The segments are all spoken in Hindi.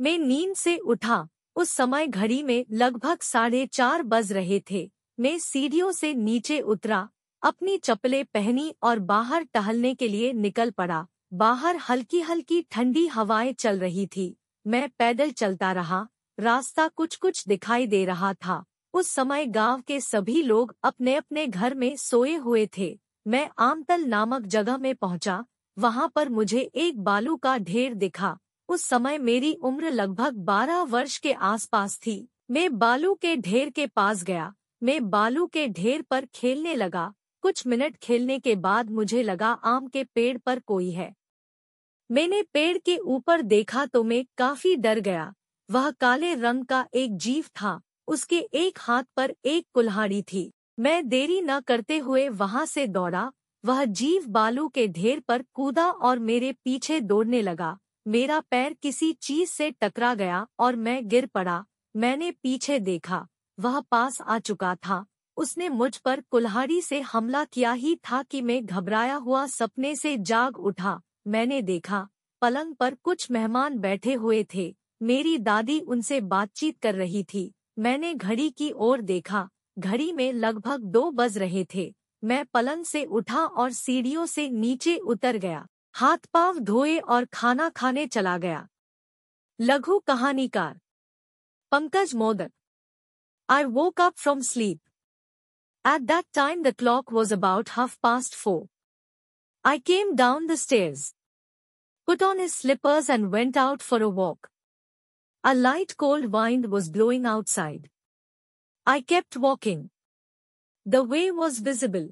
मैं नींद से उठा। उस समय घड़ी में लगभग साढ़े चार बज रहे थे। मैं सीढ़ियों से नीचे उतरा, अपनी चप्पलें पहनी और बाहर टहलने के लिए निकल पड़ा। बाहर हल्की हल्की ठंडी हवाएँ चल रही थी। मैं पैदल चलता रहा। रास्ता कुछ कुछ दिखाई दे रहा था। उस समय गाँव के सभी लोग अपने अपने घर में सोए हुए थे। मैं आमतल नामक जगह में पहुँचा। वहाँ पर मुझे एक बालू का ढेर दिखा। उस समय मेरी उम्र लगभग बारह वर्ष के आसपास थी। मैं बालू के ढेर के पास गया। मैं बालू के ढेर पर खेलने लगा। कुछ मिनट खेलने के बाद मुझे लगा, आम के पेड़ पर कोई है। मैंने पेड़ के ऊपर देखा तो मैं काफ़ी डर गया। वह काले रंग का एक जीव था। उसके एक हाथ पर एक कुल्हाड़ी थी। मैं देरी न करते हुए वहाँ से दौड़ा। वह जीव बालू के ढेर पर कूदा और मेरे पीछे दौड़ने लगा। मेरा पैर किसी चीज़ से टकरा गया और मैं गिर पड़ा। मैंने पीछे देखा, वह पास आ चुका था। उसने मुझ पर कुल्हाड़ी से हमला किया ही था कि मैं घबराया हुआ सपने से जाग उठा। मैंने देखा, पलंग पर कुछ मेहमान बैठे हुए थे। मेरी दादी उनसे बातचीत कर रही थी। मैंने घड़ी की ओर देखा। घड़ी में लगभग दो बज रहे थे। मैं पलंग से उठा और सीढ़ियों से नीचे उतर गया। हाथ पाँव धोए और खाना खाने चला गया। लघु कहानीकार Pankaj Modak. I woke up from sleep at that time the clock was about half past four I came down the stairs put on his slippers and went out for a walk a light cold wind was blowing outside I kept walking the way was visible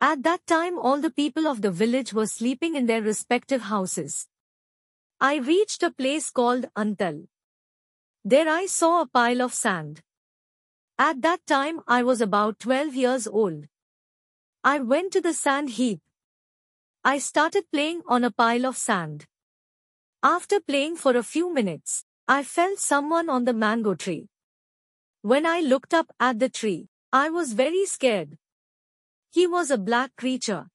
At that time all the people of the village were sleeping in their respective houses. I reached a place called Antal. There I saw a pile of sand. At that time I was about 12 years old. I went to the sand heap. I started playing on a pile of sand. After playing for a few minutes, I felt someone on the mango tree. When I looked up at the tree, I was very scared. He was a black creature.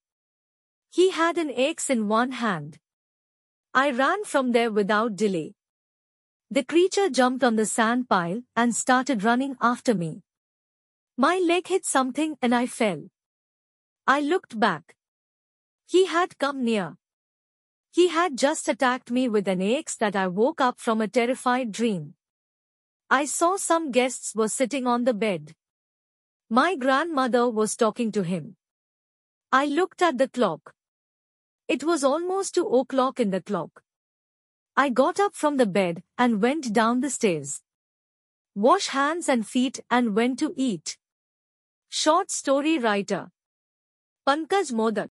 He had an axe in one hand. I ran from there without delay. The creature jumped on the sand pile and started running after me. My leg hit something and I fell. I looked back. He had come near. He had just attacked me with an axe that I woke up from a terrified dream. I saw some guests were sitting on the bed. My grandmother was talking to him. I looked at the clock. It was almost two o'clock in the clock. I got up from the bed and went down the stairs. Wash hands and feet and went to eat. Short story writer. Pankaj Modak